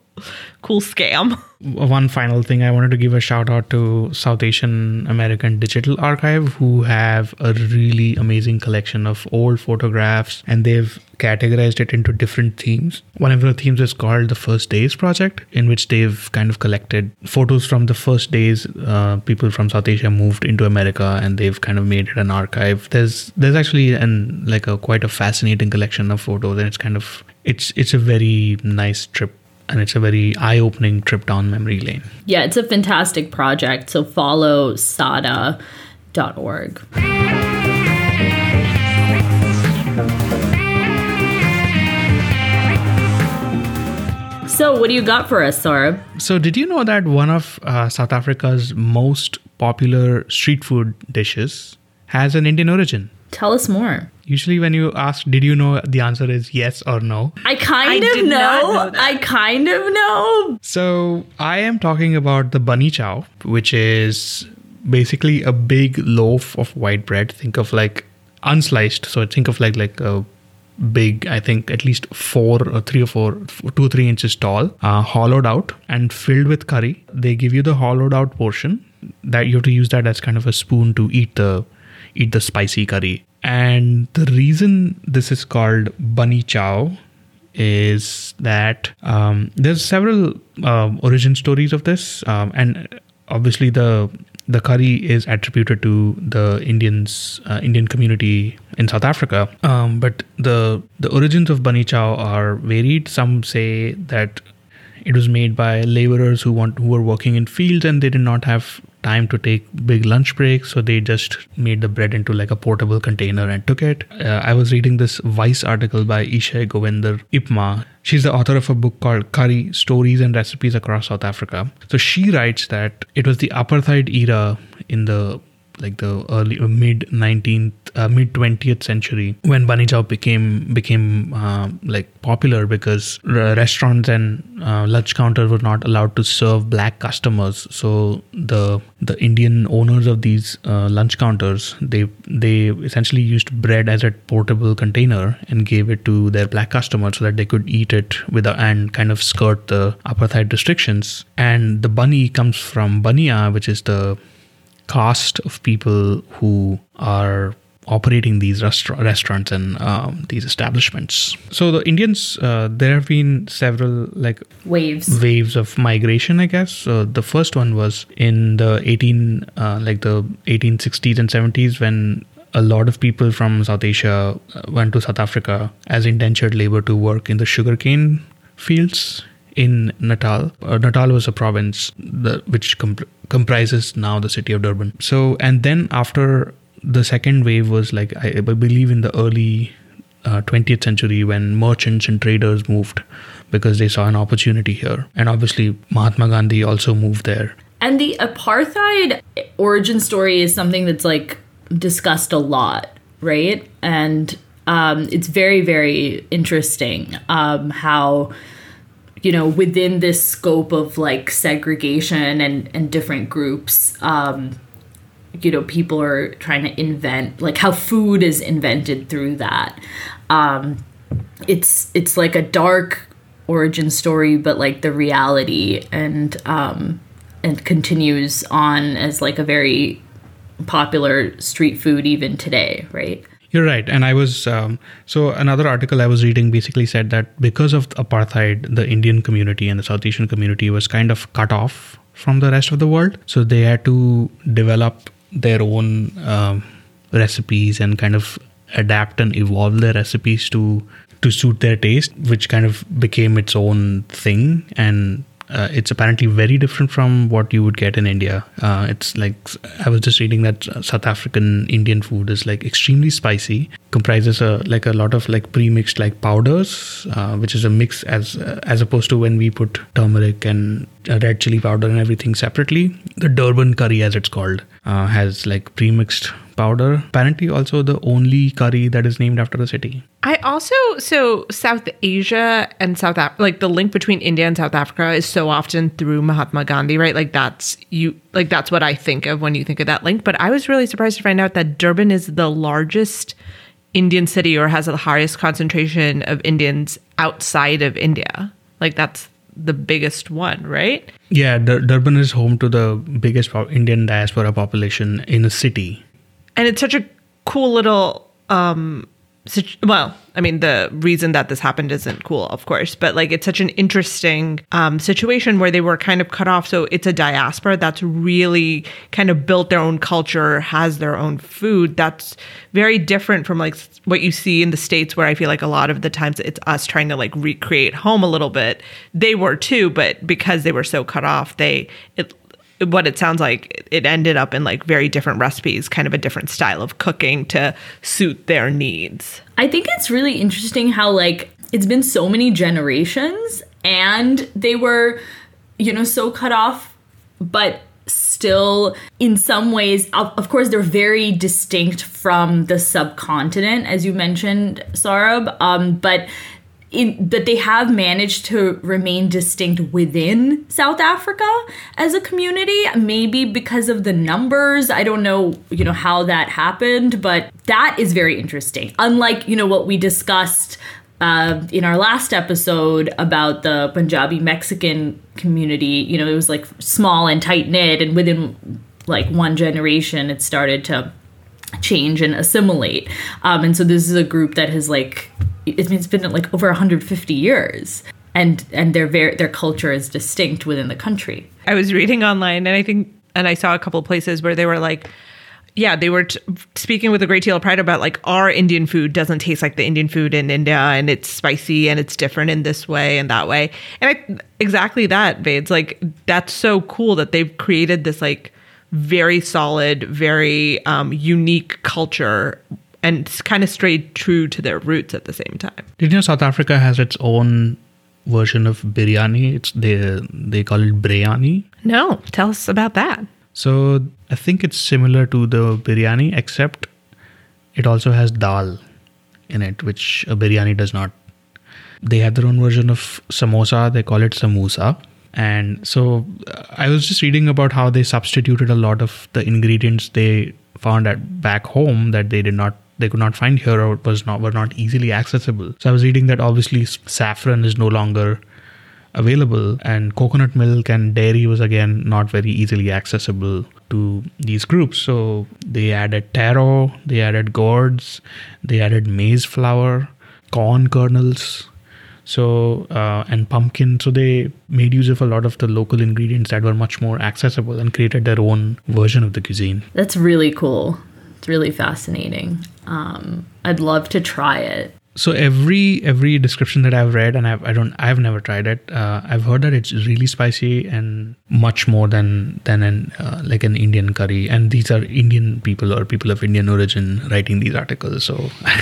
cool scam. One final thing, I wanted to give a shout out to South Asian American Digital Archive, who have a really amazing collection of old photographs, and they've categorized it into different themes. One of the themes is called the First Days Project, in which they've kind of collected photos from the first days uh, people from South Asia moved into America, and they've kind of made it an archive. There's there's actually an like a quite a fascinating collection of photos, and it's kind of it's it's a very nice trip and it's a very eye-opening trip down memory lane. Yeah, it's a fantastic project. So follow saada.org. So, what do you got for us, Saurabh? So, did you know that one of uh, South Africa's most popular street food dishes has an Indian origin? Tell us more. Usually, when you ask, "Did you know?" the answer is yes or no. I kind I of know. know. I kind of know. So, I am talking about the bunny chow, which is basically a big loaf of white bread. Think of like unsliced. So, think of like like a big i think at least four or three or four two or three inches tall uh, hollowed out and filled with curry they give you the hollowed out portion that you have to use that as kind of a spoon to eat the eat the spicy curry. And the reason this is called bunny chow is that um, there's several um, origin stories of this um, and obviously the the curry is attributed to the Indians uh, Indian community in South Africa. Um, but the the origins of bunny chow are varied. Some say that it was made by laborers who want who were working in fields and they did not have time to take big lunch breaks so they just made the bread into like a portable container and took it. Uh, i was reading this vice article by ishay govinder ipma. She's the author of a book called curry stories and recipes across south africa. So she writes that it was the apartheid era in the like the early uh, mid 19th uh, mid 20th century when bunny chow became became uh, like popular because r- restaurants and uh, lunch counters were not allowed to serve black customers. So the the indian owners of these uh, lunch counters they they essentially used bread as a portable container and gave it to their black customers so that they could eat it with a, and kind of skirt the apartheid restrictions. And the bunny comes from bania which is the caste of people who are operating these restaur- restaurants and um, these establishments. So the Indians, uh, there have been several like Waves. waves of migration, I guess. So the first one was in the 18, uh, like the 1860s and 70s when a lot of people from South Asia uh, went to South Africa as indentured labor to work in the sugarcane fields in Natal. Uh, Natal was a province which comp- comprises now the city of Durban. So, and then after the second wave was like, I, I believe in the early uh, 20th century when merchants and traders moved because they saw an opportunity here. And obviously, Mahatma Gandhi also moved there. And the apartheid origin story is something that's like discussed a lot, right? And um, it's very, very interesting um, how, you know, within this scope of like segregation and, and different groups, um, you know people are trying to invent like how food is invented through that. Um, it's it's like a dark origin story but like the reality and um, and continues on as like a very popular street food even today right You're right. And I was, um, so another article I was reading basically said that because of apartheid, the Indian community and the South Asian community was kind of cut off from the rest of the world. So they had to develop their own um, recipes and kind of adapt and evolve their recipes to to suit their taste, which kind of became its own thing. And uh, it's apparently very different from what you would get in India. Uh, it's like I was just reading that South African Indian food is like extremely spicy, comprises a like a lot of like pre-mixed like powders, uh, which is a mix as uh, as opposed to when we put turmeric and red chili powder and everything separately. The Durban curry, as it's called, uh, has like pre-mixed powder. Apparently, also the only curry that is named after the city. I also so South Asia and South Af- like the link between India and South Africa is so often through Mahatma Gandhi, right? Like that's you like that's what I think of when you think of that link. But I was really surprised to find out that Durban is the largest Indian city or has the highest concentration of Indians outside of India. Like that's the biggest one, right? Yeah, Dur- Durban is home to the biggest po- Indian diaspora population in a city. and it's such a cool little um well i mean the reason that this happened isn't cool of course but like it's such an interesting um situation where they were kind of cut off. So it's a diaspora that's really kind of built their own culture has their own food. That's very different from like what you see in the states where i feel like a lot of the times it's us trying to like recreate home a little bit. They were too but because they were so cut off they it what it sounds like it ended up in like very different recipes kind of a different style of cooking to suit their needs. I think it's really interesting how like it's been so many generations and they were you know so cut off but still in some ways of, course they're very distinct from the subcontinent as you mentioned Saurabh um, but in, that they have managed to remain distinct within South Africa as a community maybe because of the numbers. I don't know you know how that happened but that is very interesting. Unlike you know what we discussed uh, in our last episode about the Punjabi Mexican community, you know, it was like small and tight knit, and within like one generation, it started to change and assimilate. Um, and so this is a group that has like it's been like over 150 years, and and their very their culture is distinct within the country. i was reading online and i think and i saw a couple of places where they were like yeah they were t- speaking with a great deal of pride about like our indian food doesn't taste like the indian food in india and it's spicy and it's different in this way and that way and I, exactly that Vades. like that's so cool that they've created this like very solid very um, unique culture and kind of strayed true to their roots at the same time Did you know South Africa has its own version of biryani? It's they they call it biryani. no tell us about that So I think it's similar to the biryani, except it also has dal in it, which a biryani does not. They have their own version of samosa. They call it samosa. And so I was just reading about how they substituted a lot of the ingredients they found at back home that they did not they could not find here or was not were not easily accessible. So I was reading that obviously saffron is no longer available and coconut milk and dairy was again not very easily accessible to these groups so they added taro they added gourds they added maize flour corn kernels so uh, and pumpkin so they made use of a lot of the local ingredients that were much more accessible and created their own version of the cuisine That's really cool. It's really fascinating. Um, I'd love to try it. So every every description that i've read and I've, i don't i've never tried it uh, i've heard that it's really spicy and much more than than an uh, like an indian curry and these are indian people or people of indian origin writing these articles so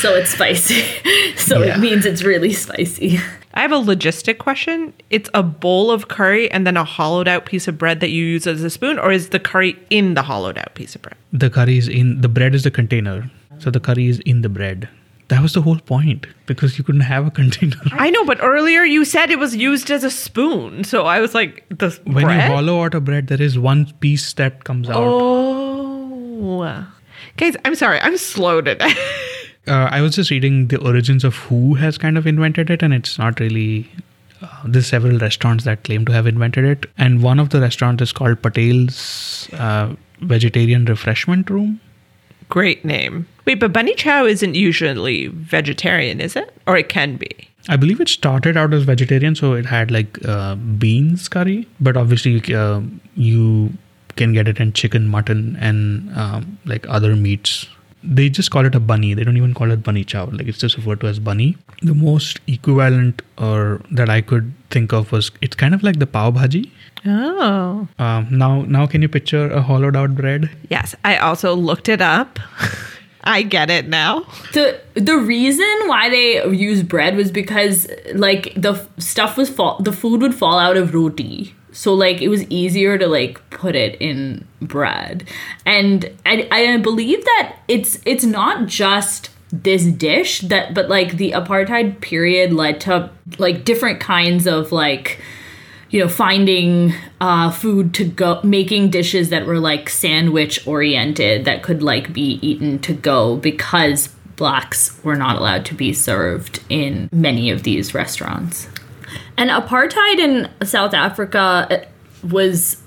So it's spicy. so Yeah. it means it's really spicy. I have a logistic question. It's a bowl of curry and then a hollowed out piece of bread that you use as a spoon, or is the curry in the hollowed out piece of bread? the curry is in the bread is the container so the curry is in the bread that was the whole point because you couldn't have a container I know, but earlier you said it was used as a spoon. So I was like, the when bread? you hollow out a bread there is one piece that comes out oh. Guys, I'm sorry. I'm slow today. Uh, I was just reading the origins of who has kind of invented it, and it's not really. Uh, there's several restaurants that claim to have invented it, and one of the restaurants is called Patel's uh, Vegetarian Refreshment Room. Great name. Wait, but Bunny Chow isn't usually vegetarian, is it? Or it can be. I believe it started out as vegetarian, so it had like uh, beans curry, but obviously uh, you can get it in chicken, mutton, and um, like other meats. They just call it a bunny. They don't even call it bunny chow. Like it's just referred to as bunny. The most equivalent or that I could think of was it's kind of like the pav bhaji. Oh. Um, now, now can you picture a hollowed out bread? Yes, I also looked it up. I get it now. The the reason why they use bread was because like the stuff was fall the food would fall out of roti. So like it was easier to like put it in bread. And I I believe that it's it's not just this dish that but like the apartheid period led to like different kinds of like you know finding uh, food to go making dishes that were like sandwich oriented that could like be eaten to go because blacks were not allowed to be served in many of these restaurants and apartheid in south africa uh, was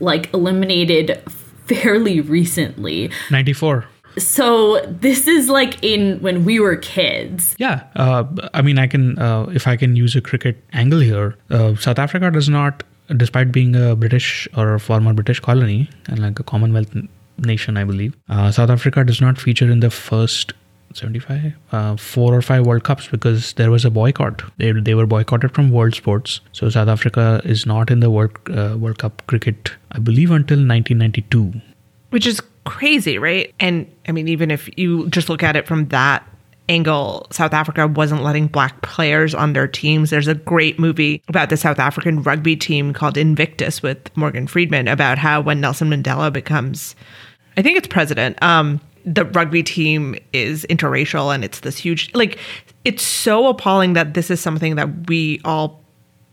like eliminated fairly recently Ninety four. So this is like in when we were kids Yeah, uh, I mean, I can uh, if I can use a cricket angle here. Uh, South Africa does not, despite being a British or a former British colony and like a Commonwealth n- nation, I believe, uh, South Africa does not feature in the first. 75 uh, four or five world cups because there was a boycott they, they were boycotted from world sports so south africa is not in the world uh, world cup cricket i believe until 1992 Which is crazy, right? And I mean, even if you just look at it from that angle, South Africa wasn't letting black players on their teams. There's a great movie about the South African rugby team called Invictus with Morgan Freeman about how when Nelson Mandela becomes, I think it's president, um, the rugby team is interracial and it's this huge, like, it's so appalling that this is something that we all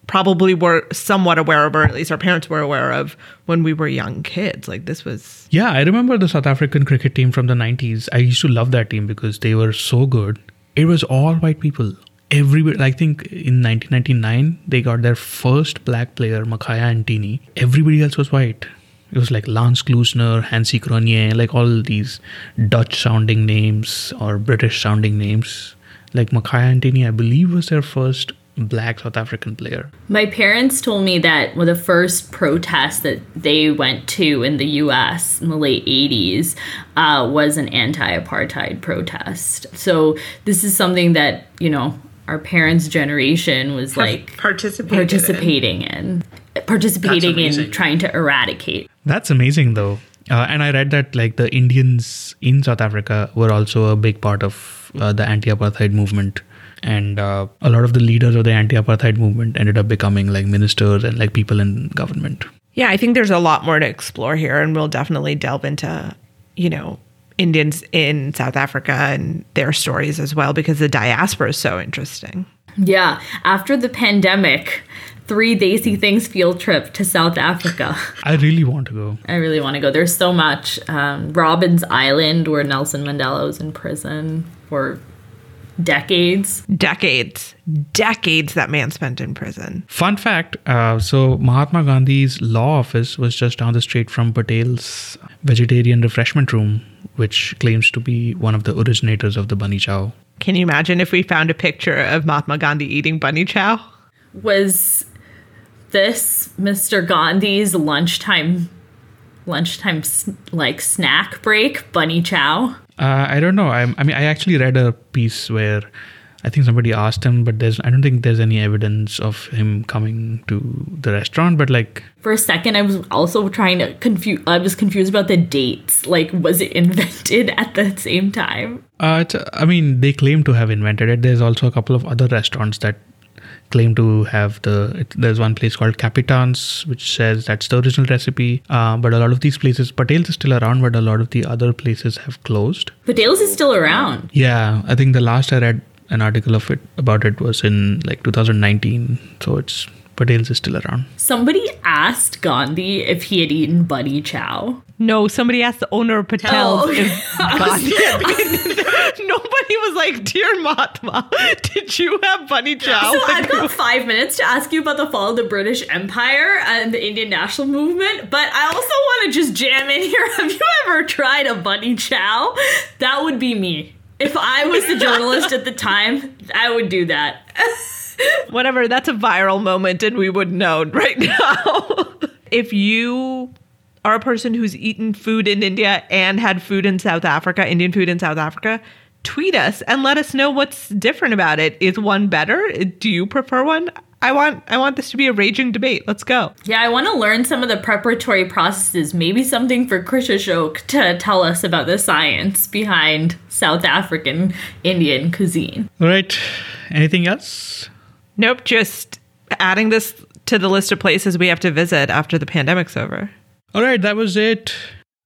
probably were somewhat aware of, or at least our parents were aware of when we were young kids. Like, this was Yeah, I remember the South African cricket team from the 90s. I used to love that team because they were so good. It was all white people. Everybody, I think in 1999, they got their first black player, Makhaya Ntini. Everybody else was white. It was like Lance Klusener, Hansie Cronje, like all these Dutch sounding names or British sounding names. Like Makhaya Ntini, I believe, was their first black South African player. My parents told me that well, the first protest that they went to in the US in the late 80s uh, was an anti apartheid protest. So, this is something that, you know, our parents' generation was like participating. participating in, participating in trying to eradicate. That's amazing, though. Uh, and I read that like the Indians in South Africa were also a big part of uh, the anti-apartheid movement, and uh, a lot of the leaders of the anti-apartheid movement ended up becoming like ministers and like people in government. Yeah, I think there's a lot more to explore here, and we'll definitely delve into, you know, Indians in South Africa and their stories as well, because the diaspora is so interesting. Yeah, after the pandemic, three Desi Things field trip to South Africa. I really want to go. I really want to go. There's so much. Um, Robin's Island, where Nelson Mandela was in prison for decades. Decades, decades that man spent in prison. Fun fact: uh, so Mahatma Gandhi's law office was just down the street from Patel's vegetarian refreshment room, which claims to be one of the originators of the bunny chow. Can you imagine if we found a picture of Mahatma Gandhi eating bunny chow? Was this Mr. Gandhi's lunchtime, lunchtime like snack break? Bunny chow. Uh, I don't know. I, I mean, I actually read a piece where I think somebody asked him, but there's I don't think there's any evidence of him coming to the restaurant. But like, For a second, I was also trying to confuse. I was confused about the dates. Like, was it invented at the same time? uh, it's, I mean, they claim to have invented it. There's also a couple of other restaurants that claim to have the. It, there's one place called Kapitans, which says that's the original recipe. Uh, but a lot of these places, Patel's is still around, but a lot of the other places have closed. Potatoes is still around. Yeah, I think the last I read an article of it about it was in like 2019. So it's Patel's is still around. Somebody asked Gandhi if he had eaten Bunny Chow. No, somebody asked the owner of Patel Oh, if I was- Nobody was like, "Dear Mahatma, did you have bunny chow?" So Like, I've got five minutes to ask you about the fall of the British Empire and the Indian national movement, but I also want to just jam in here. Have you ever tried a bunny chow? That would be me. If I was the journalist at the time, I would do that. whatever, that's a viral moment, and we would know right now. if you are a person who's eaten food in India and had food in South Africa, Indian food in South Africa, tweet us and let us know what's different about it. Is one better? Do you prefer one? I want I want this to be a raging debate. Let's go. Yeah, I want to learn some of the preparatory processes. Maybe something for Krish Ashok to tell us about the science behind South African Indian cuisine. All right. Anything else? Nope, just adding this to the list of places we have to visit after the pandemic's over. All right, that was it.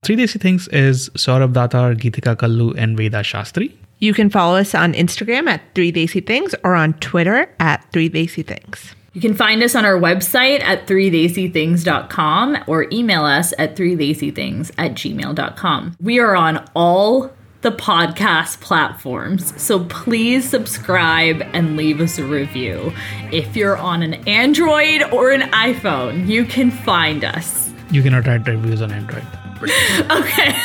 Three Desi Things is Saurabh Datar, Geetika Kallu, and Veda Shastri. You can follow us on Instagram at Three Desi Things or on Twitter at Three Desi Things. You can find us on our website at threedesithings.com or email us at threelazythings at gmail.com. We are on all the podcast platforms, so please subscribe and leave us a review. If you're on an Android or an iPhone, you can find us. You cannot write reviews on Android. Okay.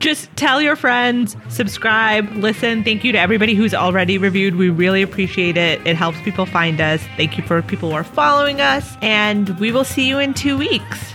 Just tell your friends, subscribe, listen. Thank you to everybody who's already reviewed. We really appreciate it. It helps people find us. Thank you for people who are following us. And we will see you in two weeks.